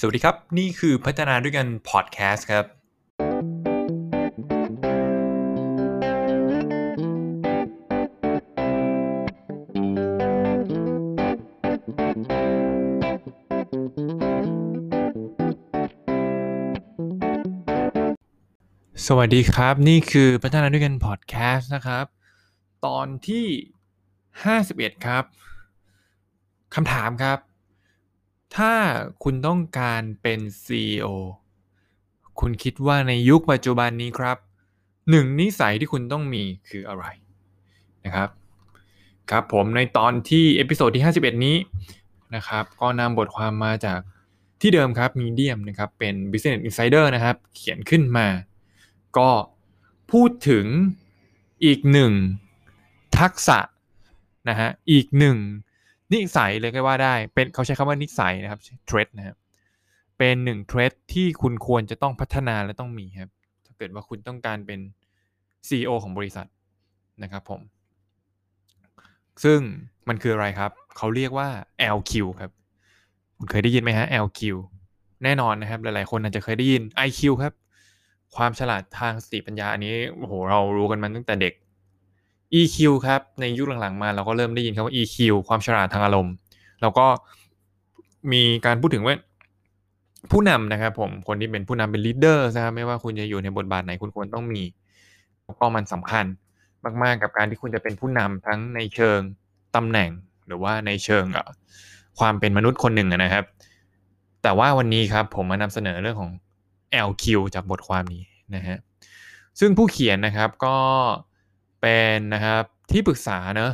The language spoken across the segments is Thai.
สวัสดีครับ นี่คือพัฒนาด้วยกันพอดแคสต์ครับ สวัสดีครับ นี่คือพัฒนาด้วยกันพอดแคสต์นะครับ ตอนที่ 51 ครับคำถามครับ ถ้าคุณต้องการเป็น CEO คุณคิดว่าในยุคปัจจุบันนี้ครับหนึ่งนิสัยที่คุณต้องมีคืออะไรนะครับครับผมในตอนที่ episode ที่ 51 นี้นะครับก็นำบทความมาจากที่เดิมครับ Medium นะครับเป็น Business Insider นะครับ เขียนขึ้นมา ก็พูดถึงอีกหนึ่งทักษะนะฮะอีกหนึ่ง นิสัยเลยก็ว่าได้ เป็นเขาใช้คำว่านิสัยนะครับเทรดนะครับเป็นหนึ่งเทรดที่คุณควรจะต้องพัฒนาและต้องมีครับ ถ้าเกิดว่าคุณต้องการเป็น CEO ของบริษัทนะครับผม ซึ่งมันคืออะไรครับ เขาเรียกว่า LQ ครับ คุณเคยได้ยินไหมฮะ LQ แน่นอนนะครับ หลายๆ คนอาจจะเคยได้ยิน IQ ครับ ความฉลาดทางสติปัญญาอันนี้โอ้โหเรารู้กันมาตั้งแต่เด็ก EQ ครับในยุคหลังๆมาเราก็เริ่มได้ยินคำว่า EQ ความฉลาดทางอารมณ์ แล้วก็มีการพูดถึงว่าผู้นำนะครับผมคนที่เป็นผู้นำเป็นลีดเดอร์นะครับไม่ว่าคุณจะอยู่ในบทบาทไหนคุณควรต้องมีแล้วก็มันสำคัญมากๆกับการที่คุณจะเป็นผู้นำทั้งในเชิงตำแหน่งหรือว่าในเชิงความเป็นมนุษย์คนหนึ่งนะครับ แต่ว่าวันนี้ครับผมมานำเสนอเรื่องของ LQ จากบทความนี้นะฮะซึ่งผู้เขียนนะครับก็ เป็นนะครับที่ปรึกษาเนอะ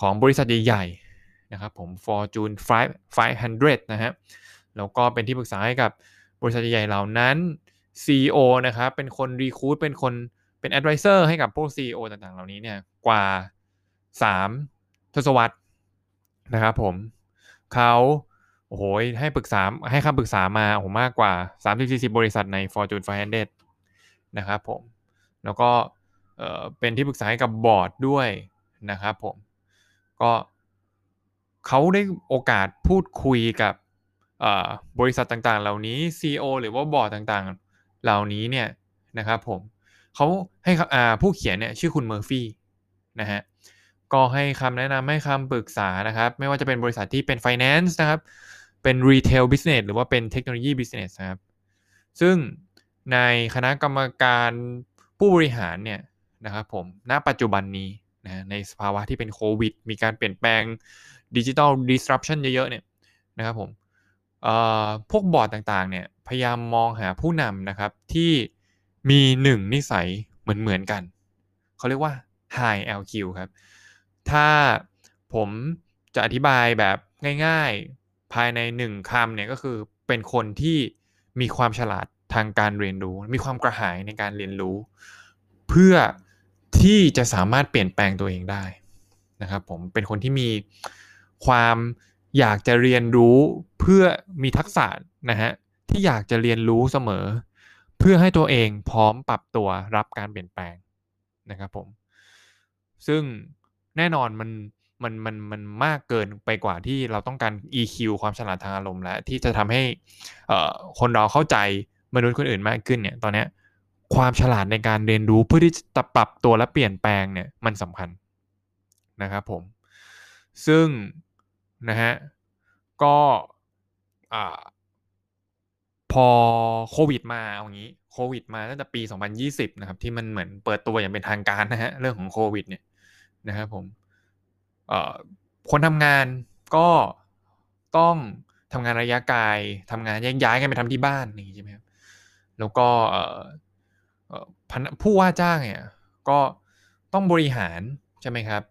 ของบริษัทใหญ่ๆนะครับผม Fortune 500 นะฮะแล้วก็เป็นที่ปรึกษาให้กับบริษัทใหญ่ๆเหล่านั้น CEO นะครับเป็นคนรีคูดเป็นคนเป็น advisor ให้กับพวก CEO ต่างๆ เหล่านี้เนี่ยกว่า 3 ทศวรรษนะครับผมเขาโอ้โหให้ปรึกษาให้คำปรึกษามาโอ้โหมากกว่า 30-40 บริษัทใน Fortune 500 นะครับผม แล้วก็ เป็นที่ปรึกษาให้กับบอร์ดด้วยนะครับผมก็เขาได้โอกาสพูดคุยกับบริษัทต่างๆ เหล่านี้ CEO หรือว่าบอร์ดต่างๆ เหล่านี้เนี่ยนะครับผมเขาให้ผู้เขียนเนี่ยชื่อคุณเมอร์ฟี่นะฮะก็ให้คำแนะนำให้คำปรึกษานะครับ ไม่ว่าจะเป็นบริษัทที่เป็น finance นะครับ เป็น retail business หรือว่าเป็นเทคโนโลยี business นะครับ ซึ่งในคณะกรรมการผู้บริหารเนี่ย นะครับผมณปัจจุบันนี้นะในสภาวะที่เป็นโควิด มีการเปลี่ยนแปลงดิจิทัลดิสรัปชันเยอะๆเนี่ยนะครับผมพวกบอร์ดต่างๆเนี่ยพยายามมองหาผู้นำนะครับที่มีหนึ่งนิสัยเหมือนๆกัน เขาเรียกว่า high LQ ครับ ถ้าผมจะอธิบายแบบง่ายๆภายในหนึ่งคำเนี่ยก็คือเป็นคนที่มีความฉลาดทางการเรียนรู้ มีความกระหายในการเรียนรู้ เพื่อ ที่จะสามารถเปลี่ยนแปลงตัวเองได้นะครับผมเป็นคนที่มีความอยากจะเรียนรู้เพื่อมีทักษะนะฮะที่อยากจะเรียนรู้เสมอ เพื่อให้ตัวเองพร้อมปรับตัวรับการเปลี่ยนแปลงนะครับผมซึ่งแน่นอนมันมันมันมันมากเกินไปกว่าที่เราต้องการ EQ ความฉลาดทางอารมณ์และที่จะทำให้คนเราเข้าใจมนุษย์คนอื่นมากขึ้นเนี่ยตอนนี้ ความฉลาดในการเรียนรู้เพื่อที่จะปรับตัวและเปลี่ยนแปลงเนี่ยมันสำคัญนะครับผม ซึ่งนะฮะก็พอโควิดมาเอางี้โควิดมาตั้งแต่ปี 2020 นะครับ ที่มันเหมือนเปิดตัวอย่างเป็นทางการนะฮะเรื่องของโควิดเนี่ยนะครับผมคนทำงานก็ต้องทำงานระยะไกลทำงานแยกย้ายกันไปทำที่บ้านนี่ใช่ไหมครับแล้วก็ ผู้ว่าจ้างเนี่ยก็ต้องบริหารใช่ไหมครับ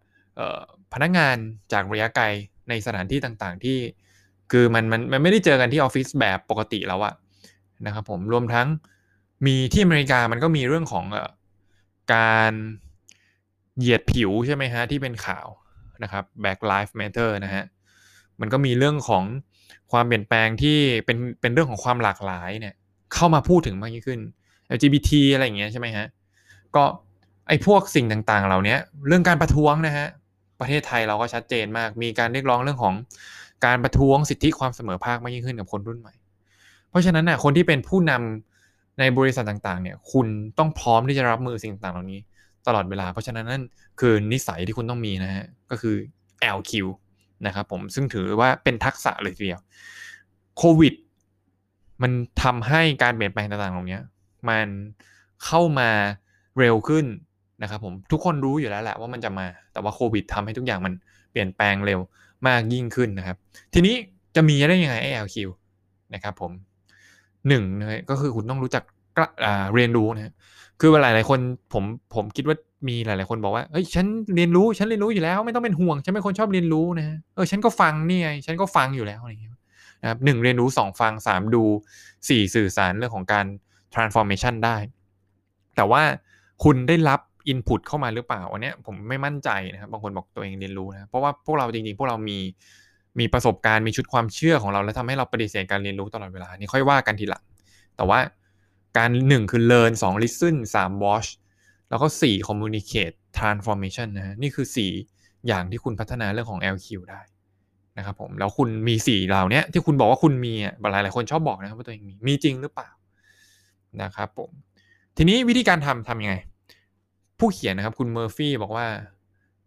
พนักงานจากระยะไกลในสถานที่ต่างๆที่คือมันมันมันไม่ได้เจอกันที่ออฟฟิศแบบปกติแล้วอะนะครับผมรวมทั้งมีที่อเมริกามันก็มีเรื่องของการเหยียดผิวใช่ไหมฮะที่เป็นข่าวนะครับ Black Lives Matter นะฮะมันก็มีเรื่องของความเปลี่ยนแปลงที่เป็นเป็นเรื่องของความหลากหลายเนี่ยเข้ามาพูดถึงมากยิ่งขึ้น LGBT อะไรอย่างเงี้ยใช่ไหมฮะ ก็ไอ้พวกสิ่งต่างๆ เหล่านี้เรื่องการประท้วงนะฮะประเทศไทยเราก็ชัดเจนมาก มีการเรียกร้องเรื่องของการประท้วงสิทธิความเสมอภาคมากยิ่งขึ้นกับคนรุ่นใหม่ เพราะฉะนั้นน่ะคนที่เป็นผู้นำในบริษัทต่างๆ เนี่ย คุณต้องพร้อมที่จะรับมือสิ่งต่างๆ เหล่านี้ ตลอดเวลา เพราะฉะนั้นนั่นคือนิสัยที่คุณต้องมีนะฮะก็คือ LQ นะครับผมซึ่งถือว่าเป็นทักษะเลยทีเดียวโควิด มันทำให้การเปลี่ยนแปลงต่างๆ เหล่านี้ มันเข้ามาเร็วขึ้นนะครับผมทุกคนรู้อยู่แล้วแหละว่ามันจะมา แต่ว่าโควิดทำให้ทุกอย่างมันเปลี่ยนแปลงเร็วมากยิ่งขึ้นนะครับ ทีนี้จะมีได้ยังไง ALQ นะครับผมหนึ่งนะก็คือคุณต้องรู้จักเรียนรู้นะคือหลายหลายคนผมผมคิดว่ามีหลาย ๆ คนบอกว่าเฮ้ยฉันเรียนรู้ฉันเรียนรู้อยู่แล้ว ไม่ต้องเป็นห่วงฉันเป็นคนชอบเรียนรู้นะเออฉันก็ฟังนี่ไงฉันก็ฟังอยู่แล้วอะไรอย่างเงี้ยนะครับหนึ่งเรียนรู้สองฟังสามดูสี่สื่อสารเรื่องของการ transformation ได้ แต่ว่าคุณได้รับอินพุตเข้ามาหรือเปล่าอันนี้ผมไม่มั่นใจนะครับ บางคนบอกตัวเองเรียนรู้นะ เพราะว่าพวกเราจริงๆ พวกเรามีมีประสบการณ์มีชุดความเชื่อของเรา แล้วทำให้เราปฏิเสธการเรียนรู้ตลอดเวลา นี่ค่อยว่ากันทีหลัง แต่ว่าการหนึ่งคือ learn สอง listen สาม watch แล้วก็สี่ communicate transformation นะ นี่คือสี่อย่างที่คุณพัฒนาเรื่องของ LQ ได้นะครับผม แล้วคุณมีสิ่งเหล่านี้ที่คุณบอกว่าคุณมีอะหลายหลายคนชอบบอกนะครับว่าตัวเองมี มีจริงหรือเปล่า นะครับผมทีนี้วิธีการทำทำยังไง ผู้เขียนนะครับ คุณเมอร์ฟี่บอกว่า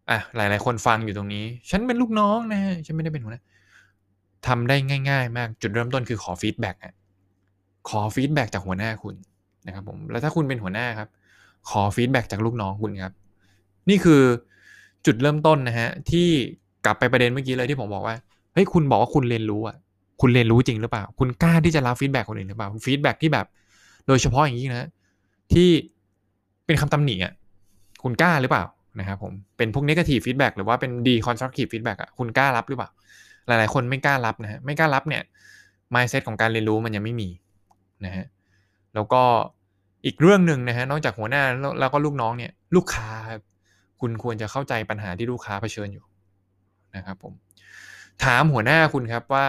อะหลาย ๆ คนฟังอยู่ตรงนี้ ฉันเป็นลูกน้องนะฮะฉันไม่ได้เป็นหัวหน้าทำได้ง่าย ๆ มากจุดเริ่มต้นคือขอ feedback อะขอ feedback จากหัวหน้าคุณนะครับผมแล้วถ้าคุณเป็นหัวหน้าครับ ขอ feedback จากลูกน้องคุณครับ นี่คือจุดเริ่มต้นนะฮะที่กลับไปประเด็นเมื่อกี้เลยที่ผมบอกว่าเฮ้ยคุณบอกว่าคุณเรียนรู้อะคุณเรียนรู้จริงหรือเปล่า คุณกล้าที่จะรับ feedback คนอื่นหรือเปล่า feedback ที่แบบ โดยเฉพาะอย่างนี้นะที่เป็นคำตำหนิอะคุณกล้าหรือเปล่านะครับผมเป็นพวก negative feedback หรือว่าเป็น deconstructive feedback อะคุณกล้ารับหรือเปล่า หลายๆ คนไม่กล้ารับนะฮะไม่กล้ารับเนี่ย mindset ของการเรียนรู้มันยังไม่มีนะฮะแล้วก็อีกเรื่องหนึ่งนะฮะนอกจากหัวหน้าแล้วก็ลูกน้องเนี่ย ลูกค้าครับคุณควรจะเข้าใจปัญหาที่ลูกค้าเผชิญอยู่นะครับผมถามหัวหน้าคุณครับว่า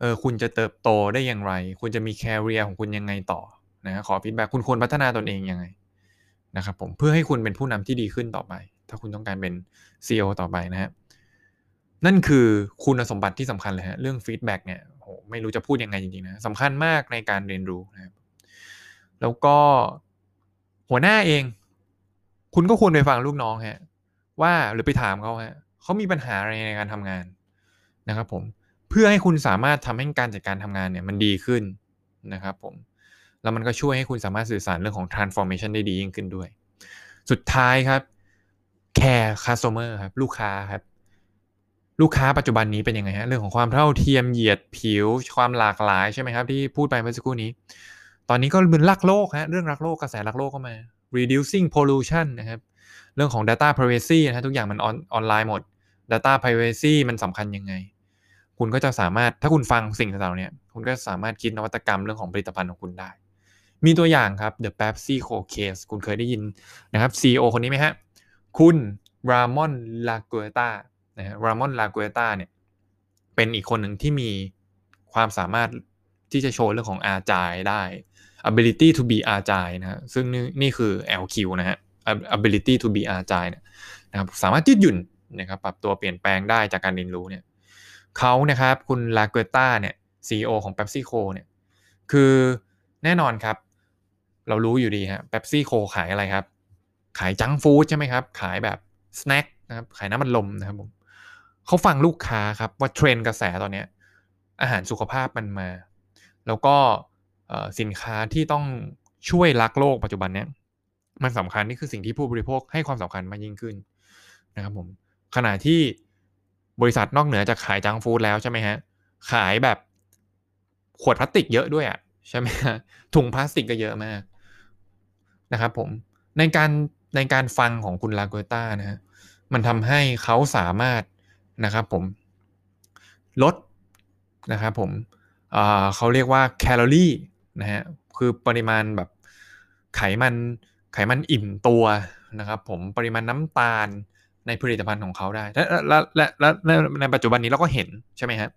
เออคุณจะเติบโตได้อย่างไร คุณจะมีแคริเอร์ของคุณยังไงต่อนะขอฟีดแบ็คุณควรพัฒนาตนเองยังไงนะครับผมเพื่อให้คุณเป็นผู้นำที่ดีขึ้นต่อไป ถ้าคุณต้องการเป็น CEO ต่อไปนะฮะนั่นคือคุณสมบัติที่สำคัญเลยฮะเรื่อง feedback เนี่ยโหไม่รู้จะพูดยังไงจริงๆนะสำคัญมากในการเรียนรู้นะครับแล้วก็หัวหน้าเอง คุณก็ควรไปฟังลูกน้องฮะว่าหรือไปถามเขาฮะเขามีปัญหาอะไรในการทำงานนะครับผม เพื่อให้คุณสามารถทำให้การจัดการทำงานเนี่ยมันดีขึ้นนะครับผม แล้วมันก็ช่วยให้คุณสามารถสื่อสารเรื่องของ transformation ได้ดียิ่งขึ้นด้วย สุดท้ายครับ care customer ครับ ลูกค้าครับ ลูกค้าปัจจุบันนี้เป็นยังไงฮะเรื่องของความเท่าเทียมเหยียดผิว ความหลากหลายใช่ไหมครับ ที่พูดไปเมื่อสักครู่นี้ ตอนนี้ก็เป็นรักโลกฮะเรื่องรักโลกกระแสรักโลกเข้ามา reducing pollution นะครับ เรื่องของ data privacy นะฮะทุกอย่างมันออนออนไลน์หมด data privacy มันสำคัญยังไง คุณก็จะสามารถถ้าคุณฟังสิ่งต่างๆเนี่ยคุณก็สามารถคิดนวัตกรรมเรื่องของผลิตภัณฑ์ของคุณได้ มีตัวอย่างครับ The PepsiCo Case คุณเคยได้ยินนะครับ CEO คนนี้ไหมฮะ คุณรามอนลาเกตานะฮะรามอนลาเกตาเนี่ยเป็นอีกคนหนึ่งที่มีความสามารถที่จะโชว์เรื่องของ agile ได้ ability to be agile นะฮะซึ่งนี่นี่คือ LQ นะฮะ ability to be agile นะครับสามารถยืดหยุ่นนะครับปรับตัวเปลี่ยนแปลงได้จากการเรียนรู้เนี่ย เขานะครับคุณลาเกตาเนี่ย CEO ของ PepsiCo เนี่ยคือแน่นอนครับ เรารู้อยู่ดีฮะ PepsiCo ขายอะไรครับ ขายจังฟู้ดใช่ไหมครับ ขายแบบสแน็คนะครับขายน้ำมันลมนะครับผมเขาฟังลูกค้าครับว่าเทรนกระแสตอนนี้อาหารสุขภาพมันมา แล้วก็สินค้าที่ต้องช่วยรักโลกปัจจุบันเนี้ยมันสำคัญนี่คือสิ่งที่ผู้บริโภคให้ความสำคัญมากยิ่งขึ้นนะครับผมขณะที่ บริษัทนอกเหนือจากขายจังฟู้ดแล้วใช่ไหมฮะ ขายแบบขวดพลาสติกเยอะด้วยอะใช่ไหมฮะถุงพลาสติกก็เยอะมากนะครับผมในการในการฟังของคุณลาโกต้านะฮะมันทำให้เขาสามารถนะครับผมลดนะครับผมเขาเรียกว่าแคลอรี่นะฮะคือปริมาณแบบไขมันไขมันอิ่มตัวนะครับผมปริมาณน้ำตาล ในผลิตภัณฑ์ของเขาได้ และและและในปัจจุบันนี้เราก็เห็นใช่ไหมฮะ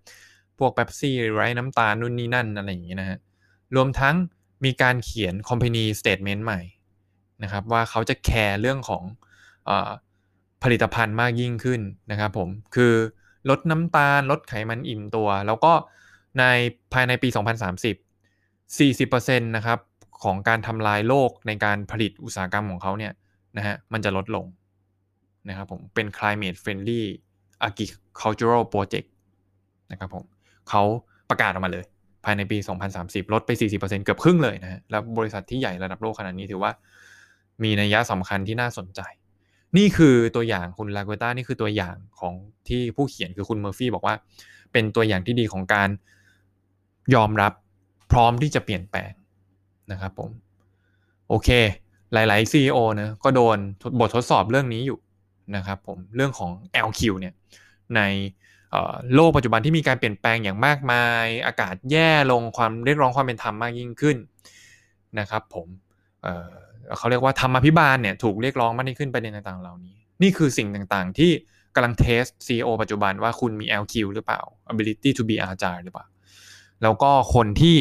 พวกเบปซี่ไร้น้ำตาลนู่นนี่นั่นอะไรอย่างนี้นะฮะ รวมทั้งมีการเขียน company statement ใหม่นะครับว่าเขาจะแคร์เรื่องของอผลิตภัณฑ์มากยิ่งขึ้นนะครับผม คือลดน้ำตาล ลดไขมันอิ่มตัว แล้วก็ในภายในปี 2030 40%นะครับของการทำลายโลกในการผลิตอุตสาหกรรมของเขาเนี่ยนะฮะมันจะลดลง นะครับผมเป็น climate friendly agricultural project นะครับผมเขาประกาศออกมาเลย ภายในปี 2030 ลดไป 40%เกือบครึ่งเลยนะฮะแล้วบริษัทที่ใหญ่ระดับโลกขนาดนี้ถือว่า มีนัยยะสำคัญที่น่าสนใจ นี่คือตัวอย่างคุณลาเกต้านี่คือตัวอย่างของที่ผู้เขียนคือคุณเมอร์ฟี่บอกว่า เป็นตัวอย่างที่ดีของการยอมรับพร้อมที่จะเปลี่ยนแปลงนะครับผม โอเค หลาย ๆ CEO นะก็โดนบททดสอบเรื่องนี้อยู่ นะครับผมเรื่องของ LQ เนี่ยในโลกปัจจุบันที่มีการเปลี่ยนแปลงอย่างมากมาย อากาศแย่ลงความเรียกร้องความเป็นธรรมมากยิ่งขึ้นนะครับผมเเขาเรียกว่าธรรมพิบาลเนี่ยถูกเรียกร้องมากยิ่งขึ้นประเด็นต่างๆเหล่านี้ นี่คือสิ่งต่างๆ ที่กำลังเทส CEO ปัจจุบันว่าคุณมี LQ หรือเปล่า ability to be agile หรือเปล่า แล้วก็คนที่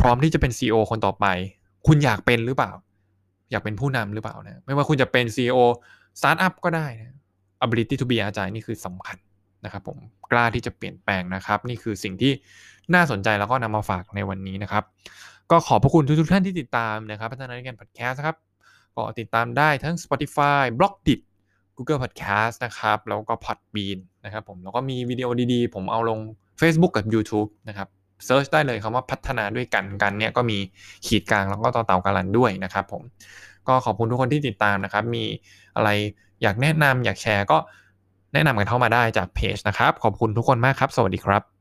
พร้อมที่จะเป็น CEO คนต่อไป คุณอยากเป็นหรือเปล่า อยากเป็นผู้นำหรือเปล่านะไม่ว่าคุณจะเป็น CEO สตาร์ทอัพก็ได้นะ ability to be agile นี่คือสำคัญนะครับผมกล้าที่จะเปลี่ยนแปลงนะครับ นี่คือสิ่งที่น่าสนใจแล้วก็นำมาฝากในวันนี้นะครับ ก็ขอบพระคุณทุกๆท่านที่ติดตามนะครับพัฒนาการพอดแคสต์ครับก็ติดตามได้ทั้ง Spotify b l o g d i t Google Podcast นะครับ แล้วก็ Podbean นะครับผมแล้วก็มีวิดีโอดีๆ ผมเอาลง Facebook กับ YouTube นะครับเซิร์ชได้เลยคำว่าพัฒนาด้วยกันกันเนี่ยก็มีขีดกลางแล้วก็ต่อเต่ากันด้วยนะครับผม ก็ขอบคุณทุกคนที่ติดตามนะครับ มีอะไรอยากแนะนำอยากแชร์ก็แนะนำกันเข้ามาได้จากเพจนะครับ ขอบคุณทุกคนมากครับ สวัสดีครับ